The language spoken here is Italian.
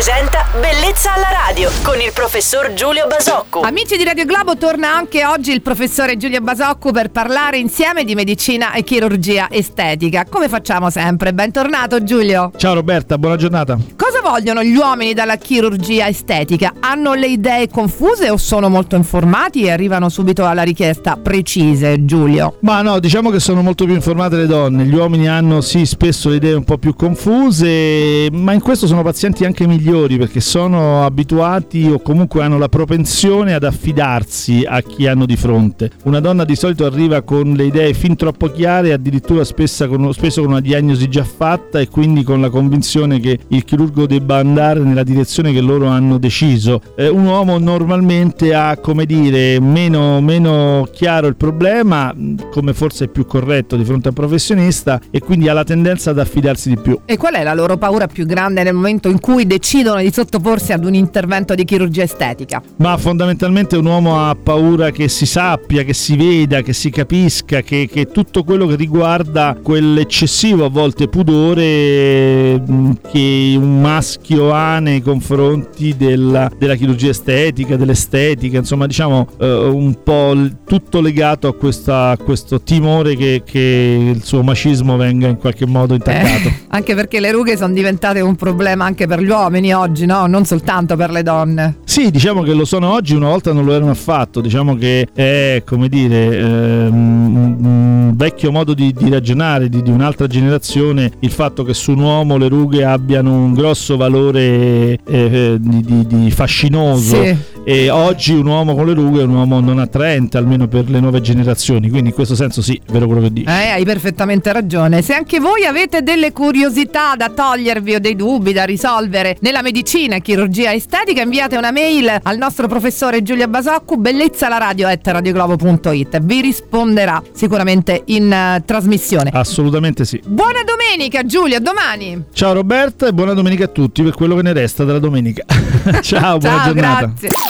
presenta Bellezza alla radio con il professor Giulio Basocco. Amici di Radio Globo, torna anche oggi il professore Giulio Basocco per parlare insieme di medicina e chirurgia estetica. Come facciamo sempre? Bentornato Giulio. Ciao Roberta, buona giornata. Cosa vogliono gli uomini dalla chirurgia estetica? Hanno le idee confuse o sono molto informati e arrivano subito alla richiesta precise, Giulio? Ma no, diciamo che sono molto più informate le donne. Gli uomini hanno sì spesso le idee un po' più confuse, ma in questo sono pazienti anche migliori perché sono abituati o comunque hanno la propensione ad affidarsi a chi hanno di fronte. Una donna di solito arriva con le idee fin troppo chiare, addirittura con, spesso con una diagnosi già fatta e quindi con la convinzione che il chirurgo debba andare nella direzione che loro hanno deciso. Eh, un uomo normalmente ha, come dire, meno, meno chiaro il problema, come forse è più corretto di fronte a un professionista, e quindi ha la tendenza ad affidarsi di più. E qual è la loro paura più grande nel momento in cui decidono di sottoporsi ad un intervento di chirurgia estetica? Ma fondamentalmente un uomo ha paura che si sappia, che si veda, che si capisca, che, che tutto quello che riguarda quell'eccessivo a volte pudore mm, che un maschio ha nei confronti della, della chirurgia estetica, dell'estetica, insomma diciamo eh, un po' tutto legato a, questa, a questo timore che, che, il suo macismo venga in qualche modo intaccato. Eh, anche perché le rughe sono diventate un problema anche per gli uomini oggi, no? Non soltanto per le donne. Sì, diciamo che lo sono oggi, una volta non lo erano affatto, diciamo che è come dire ehm, un vecchio modo di, di ragionare di, di, un'altra generazione il fatto che su un uomo le rughe abbiano un grosso valore eh, eh di, di, fascinoso sì. E oggi un uomo con le rughe è un uomo non attraente almeno per le nuove generazioni, quindi in questo senso sì, vero quello che dici. Eh, hai perfettamente ragione. Se anche voi avete delle curiosità da togliervi o dei dubbi da risolvere nella medicina e chirurgia estetica, inviate una mail al nostro professore Giulia Basoccu, bellezza la radio radioglobo.it. Vi risponderà sicuramente in uh, trasmissione. Assolutamente sì. Buona domenica Giulia, domani. Ciao Roberta e buona domenica a tutti per quello che ne resta della domenica. Ciao, buona Ciao, giornata. Grazie.